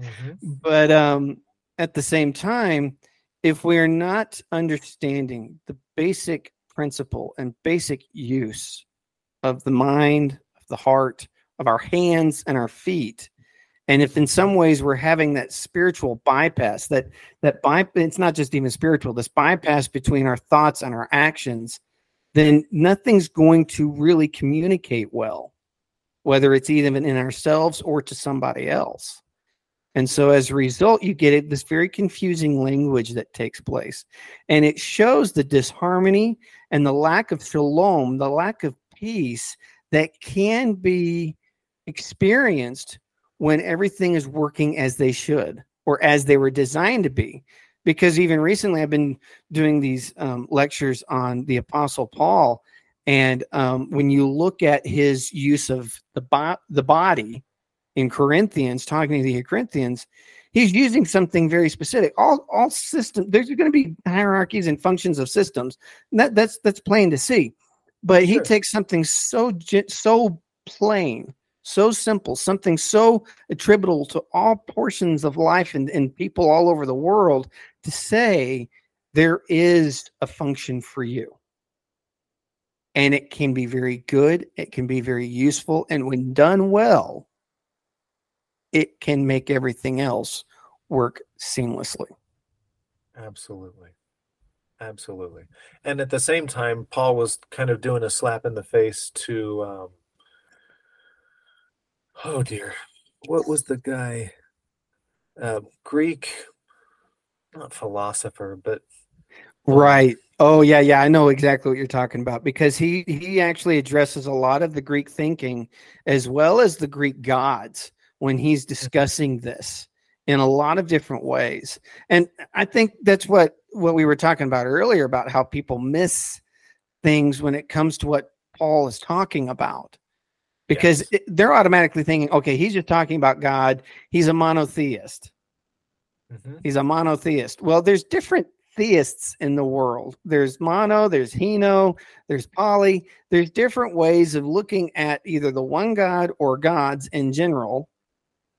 Mm-hmm. but um, at the same time, if we're not understanding the basic principle and basic use of the mind, of the heart, of our hands and our feet, and if in some ways we're having that spiritual bypass, that that by it's not just even spiritual, this bypass between our thoughts and our actions, then nothing's going to really communicate well, whether it's even in ourselves or to somebody else. And so as a result, you get it, this very confusing language that takes place. And it shows the disharmony and the lack of shalom, the lack of peace that can be experienced when everything is working as they should or as they were designed to be. Because even recently, I've been doing these um, lectures on the Apostle Paul, and um, when you look at his use of the bo- the body in Corinthians, talking to the Corinthians, he's using something very specific. All all systems there's going to be hierarchies and functions of systems. That that's that's plain to see. But he takes something so so plain so simple, something so attributable to all portions of life and, and people all over the world to say there is a function for you. And it can be very good, it can be very useful, and when done well, it can make everything else work seamlessly. Absolutely. Absolutely. And at the same time, Paul was kind of doing a slap in the face to um, oh dear, what was the guy? Uh, Greek, not philosopher, but right. Oh yeah, yeah, I know exactly what you're talking about because he he actually addresses a lot of the Greek thinking as well as the Greek gods when he's mm-hmm. discussing this in a lot of different ways. And I think that's what what we were talking about earlier about how people miss things when it comes to what Paul is talking about because yes. it, they're automatically thinking, okay, he's just talking about God. He's a monotheist. Mm-hmm. He's a monotheist. Well, there's different theists in the world. There's mono, there's heno, there's poly. There's different ways of looking at either the one God or gods in general.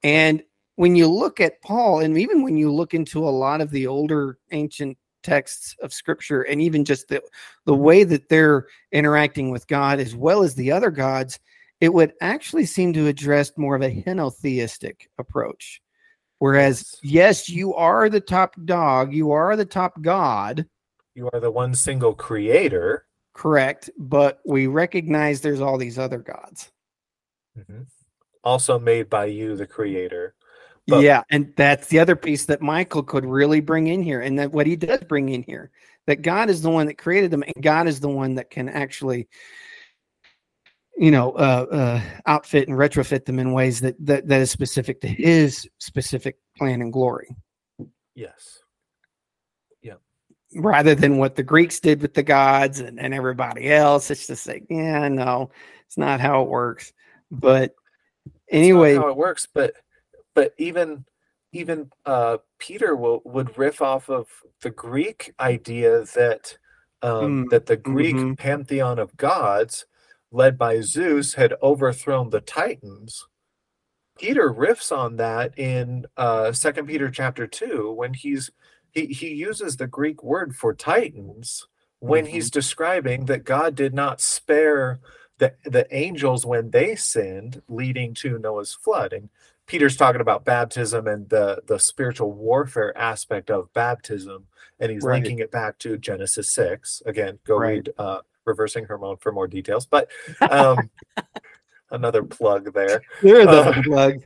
And when you look at Paul, and even when you look into a lot of the older ancient texts of scripture, and even just the, the way that they're interacting with God as well as the other gods, it would actually seem to address more of a henotheistic approach. Whereas, yes, you are the top dog, you are the top god. You are the one single creator. Correct. But we recognize there's all these other gods. Mm-hmm. Also made by you, the creator. But, yeah, and that's the other piece that Michael could really bring in here, and that what he does bring in here, that God is the one that created them, and God is the one that can actually, you know, uh, uh, outfit and retrofit them in ways that, that that is specific to His specific plan and glory. Yes. Yeah. Rather than what the Greeks did with the gods and, and everybody else, it's just like, yeah, no, it's not how it works. But anyway, how it works, but but even even uh, Peter will, would riff off of the Greek idea that um, mm, that the Greek mm-hmm. pantheon of gods, led by Zeus, had overthrown the Titans. Peter riffs on that in uh, Second Peter chapter two when he's he he uses the Greek word for Titans when mm-hmm. he's describing that God did not spare the the angels when they sinned, leading to Noah's flood. And Peter's talking about baptism and the the spiritual warfare aspect of baptism, and he's right. linking it back to Genesis six. Again, go right. read uh, "Reversing Hermon" for more details. But um, another plug there. There's uh, a plug.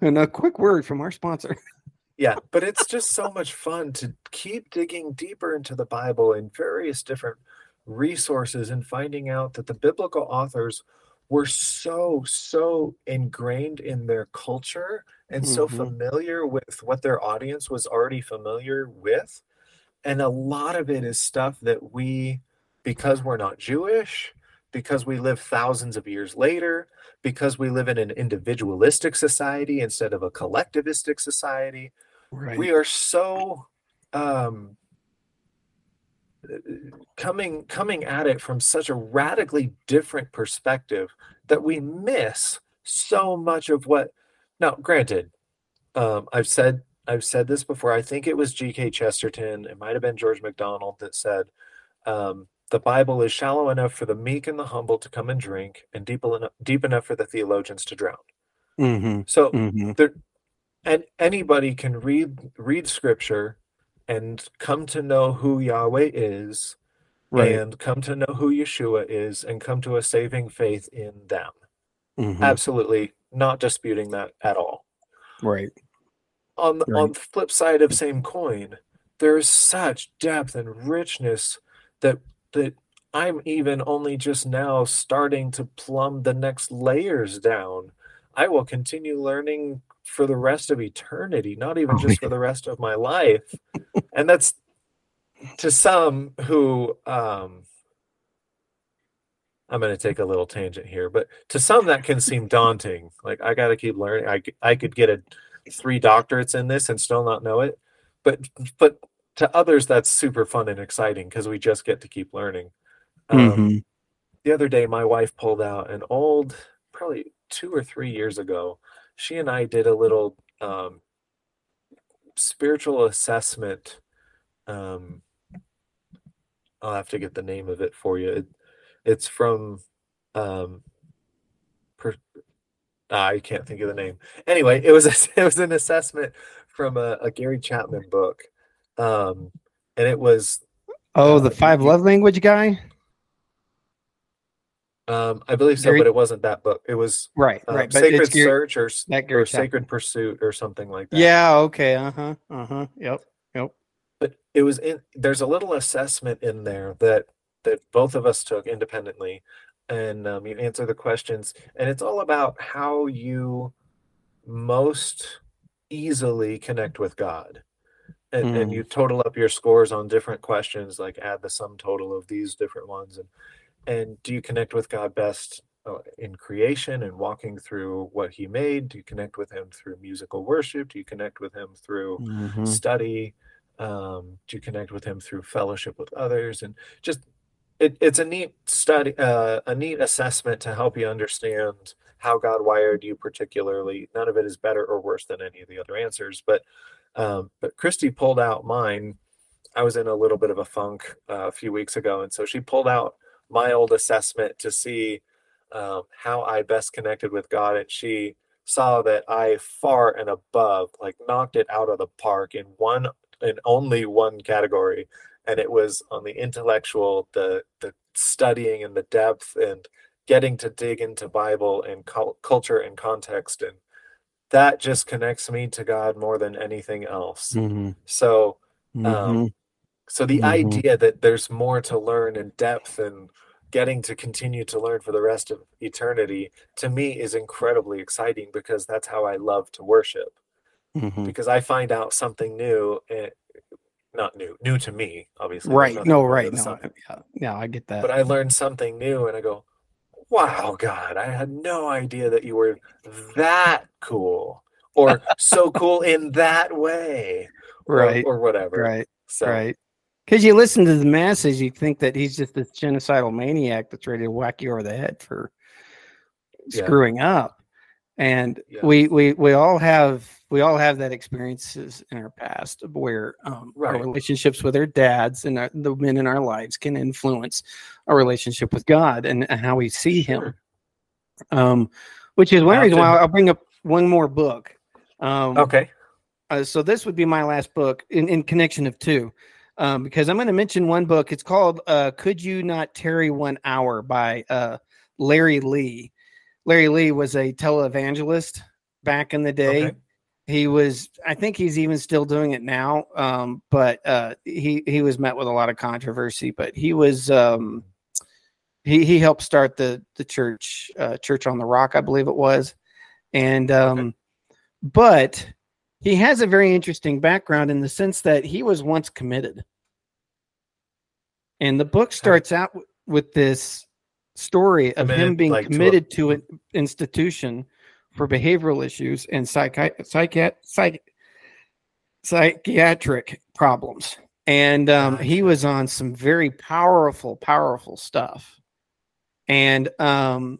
And a quick word from our sponsor. yeah, but it's just so much fun to keep digging deeper into the Bible in various different resources and finding out that the biblical authors were so so ingrained in their culture and mm-hmm. so familiar with what their audience was already familiar with and a lot of it is stuff that we because we're not jewish because we live thousands of years later because we live in an individualistic society instead of a collectivistic society right. we are so um coming coming at it from such a radically different perspective that we miss so much of what now granted um, i've said i've said this before i think it was gk chesterton it might have been george macdonald that said um, the bible is shallow enough for the meek and the humble to come and drink and deep enough, deep enough for the theologians to drown mm-hmm. so mm-hmm. there and anybody can read read scripture and come to know who Yahweh is right. and come to know who Yeshua is and come to a saving faith in them. Mm-hmm. Absolutely not disputing that at all. Right. On the, right. on the flip side of same coin, there's such depth and richness that that I'm even only just now starting to plumb the next layers down. I will continue learning for the rest of eternity, not even oh, just for the rest of my life. and that's to some who um I'm going to take a little tangent here, but to some that can seem daunting. Like I got to keep learning. I I could get a three doctorates in this and still not know it. But but to others that's super fun and exciting because we just get to keep learning. Um, mm-hmm. The other day, my wife pulled out an old, probably two or three years ago, she and I did a little um, spiritual assessment. Um, I'll have to get the name of it for you. It, it's from um, per, ah, I can't think of the name. Anyway, it was a, it was an assessment from a, a Gary Chapman book, um, and it was oh the uh, five love language guy. Um, I believe so, Gary, but it wasn't that book. It was right, um, right. Sacred Gary, Search or, or Sacred Pursuit or something like that. Yeah. Okay. Uh huh. Uh huh. Yep. Yep. But it was in. There's a little assessment in there that that both of us took independently, and um, you answer the questions, and it's all about how you most easily connect with God. And, mm. and you total up your scores on different questions, like add the sum total of these different ones, and and do you connect with God best uh, in creation and walking through what He made? Do you connect with Him through musical worship? Do you connect with Him through mm-hmm. study? Um, do you connect with Him through fellowship with others? And just it, it's a neat study, uh, a neat assessment to help you understand how God wired you particularly. None of it is better or worse than any of the other answers. But um, but Christy pulled out mine. I was in a little bit of a funk uh, a few weeks ago, and so she pulled out my old assessment to see um, how I best connected with God, and she saw that I far and above like knocked it out of the park in one in only one category, and it was on the intellectual, the the studying and the depth and getting to dig into Bible and culture and context and that just connects me to God more than anything else. Mm-hmm. So, um, mm-hmm. so the mm-hmm. idea that there's more to learn in depth and getting to continue to learn for the rest of eternity to me is incredibly exciting because that's how I love to worship. Mm-hmm. Because I find out something new, and, eh, not new, new to me, obviously. Right. No, right. No, yeah, yeah, I get that. But I learned something new and I go, wow, God, I had no idea that you were that cool or so cool in that way. Right. Or, or whatever. Right. So, right. Because you listen to the masses, you think that he's just this genocidal maniac that's ready to whack you over the head for yeah. screwing up. And yeah. we we we all have we all have that experiences in our past where um, right. our relationships with our dads and our, the men in our lives can influence our relationship with God and, and how we see Him. Um, which is one reason why I'll bring up one more book. Um, okay. Uh, so this would be my last book in, in connection of two, um, because I'm going to mention one book. It's called uh, "Could You Not Tarry One Hour" by uh, Larry Lee. Larry Lee was a televangelist back in the day. Okay. He was, I think he's even still doing it now. Um, but uh, he he was met with a lot of controversy. But he was um, he he helped start the the church uh, Church on the Rock, I believe it was, and um, okay. but he has a very interesting background in the sense that he was once committed, and the book starts out with this story of him being like committed to, a, to an institution for behavioral issues and psychi- psychi- psych- psychiatric problems. And um, he was on some very powerful, powerful stuff. And um,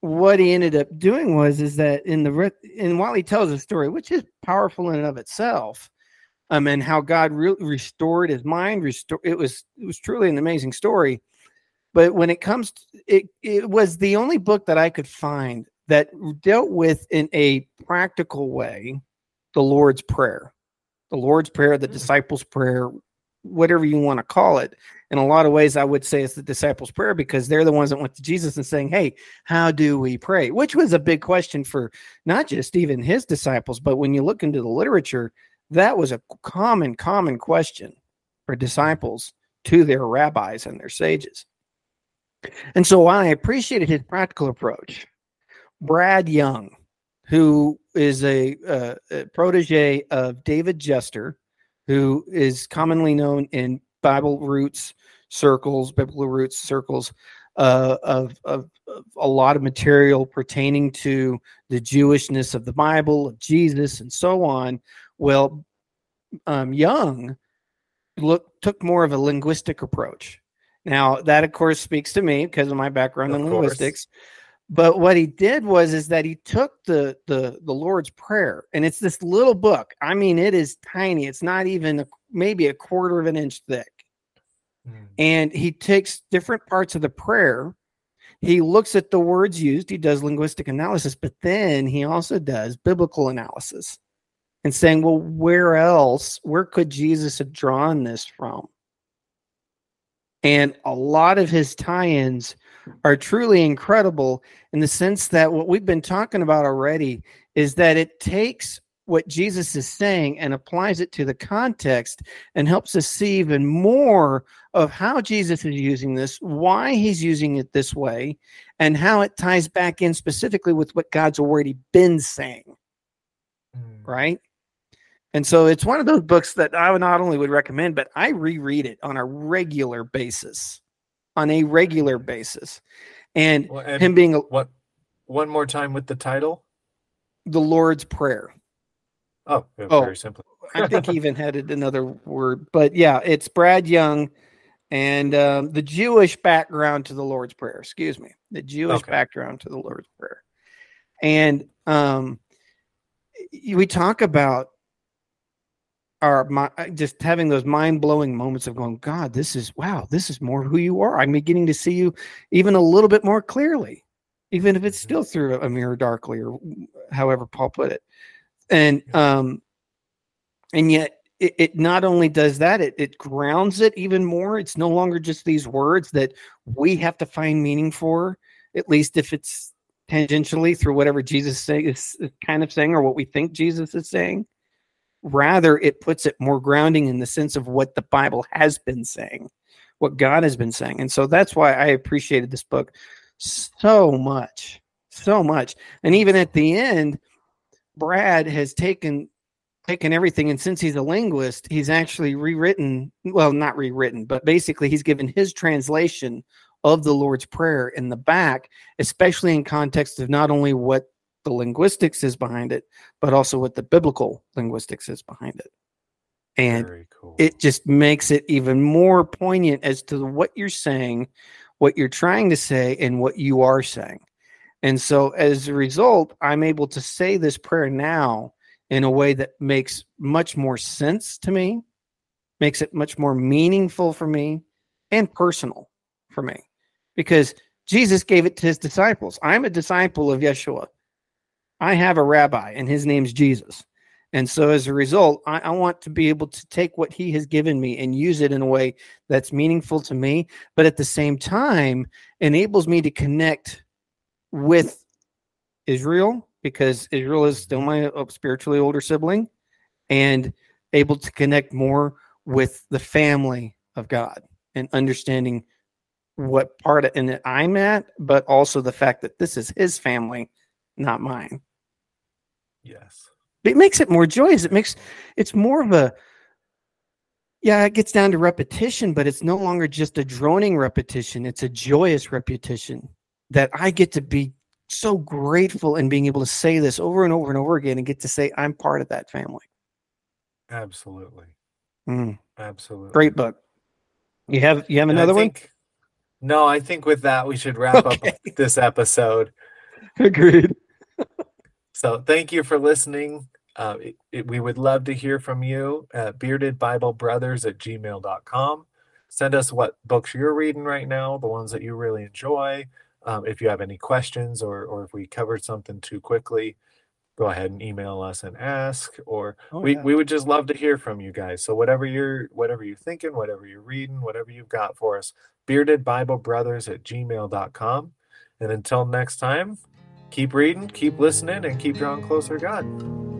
what he ended up doing was is that in the and while he tells a story, which is powerful in and of itself, um, and how God really restored his mind, restore it was it was truly an amazing story. But when it comes, to, it it was the only book that I could find that dealt with in a practical way the Lord's Prayer, the Lord's Prayer, the mm. disciples' prayer, whatever you want to call it. In a lot of ways, I would say it's the disciples' prayer because they're the ones that went to Jesus and saying, Hey, how do we pray? Which was a big question for not just even his disciples, but when you look into the literature, that was a common, common question for disciples to their rabbis and their sages. And so while I appreciated his practical approach, Brad Young, who is a, uh, a protege of David Jester, who is commonly known in Bible roots circles, biblical roots circles, uh, of, of, of, a lot of material pertaining to the Jewishness of the Bible, of Jesus, and so on. Well, um, Young look took more of a linguistic approach. Now, that of course speaks to me because of my background of in linguistics. But what he did was is that he took the the the Lord's prayer, and it's this little book. I mean, it is tiny. It's not even a, maybe a quarter of an inch thick. Mm. And he takes different parts of the prayer. He looks at the words used. He does linguistic analysis, but then he also does biblical analysis and saying, well, where else? Where could Jesus have drawn this from? And a lot of his tie ins are truly incredible in the sense that what we've been talking about already is that it takes what Jesus is saying and applies it to the context and helps us see even more of how Jesus is using this, why he's using it this way, and how it ties back in specifically with what God's already been saying. Mm. Right? And so it's one of those books that I not only would recommend, but I reread it on a regular basis. On a regular basis. And, well, and him being a, what one more time with the title? The Lord's Prayer. Oh, oh very simple. I think he even had it another word, but yeah, it's Brad Young and um, the Jewish background to the Lord's Prayer. Excuse me, the Jewish okay. background to the Lord's Prayer. And um, we talk about our just having those mind blowing moments of going, God, this is wow, this is more who you are. I'm beginning to see you even a little bit more clearly, even if it's mm-hmm. still through a mirror darkly, or however Paul put it. And um, and yet it, it not only does that, it it grounds it even more. It's no longer just these words that we have to find meaning for, at least if it's tangentially through whatever Jesus say, is kind of saying or what we think Jesus is saying Rather, it puts it more grounding in the sense of what the Bible has been saying, what God has been saying. And so that's why I appreciated this book so much, so much. And even at the end, Brad has taken taken everything and since he's a linguist he's actually rewritten well not rewritten but basically he's given his translation of the lord's prayer in the back especially in context of not only what the linguistics is behind it, but also what the biblical linguistics is behind it. And cool. it just makes it even more poignant as to what you're saying, what you're trying to say, and what you are saying. And so as a result, I'm able to say this prayer now in a way that makes much more sense to me, makes it much more meaningful for me, and personal for me. Because Jesus gave it to his disciples. I'm a disciple of Yeshua. I have a rabbi and his name's Jesus. And so as a result, I, I, want to be able to take what he has given me and use it in a way that's meaningful to me, but at the same time enables me to connect with Israel because Israel is still my uh, spiritually older sibling and able to connect more with the family of God and understanding what part of, and I'm at, but also the fact that this is his family, not mine. Yes. It makes it more joyous. It makes it's more of a yeah, it gets down to repetition, but it's no longer just a droning repetition. It's a joyous repetition that I get to be so grateful in being able to say this over and over and over again and get to say I'm part of that family. Absolutely. Mm. Absolutely. Great book. You have you have another think, one? No, I think with that we should wrap okay. up this episode. Agreed. So thank you for listening. Uh, it, it, we would love to hear from you at beardedbiblebrothers at gmail.com. Send us what books you're reading right now, the ones that you really enjoy. Um, if you have any questions or, or if we covered something too quickly, go ahead and email us and ask or oh, we, yeah. we would just love to hear from you guys so whatever you're whatever you're thinking whatever you're reading whatever you've got for us bearded bible brothers at gmail.com and until next time keep reading, keep listening, and keep drawing closer to God.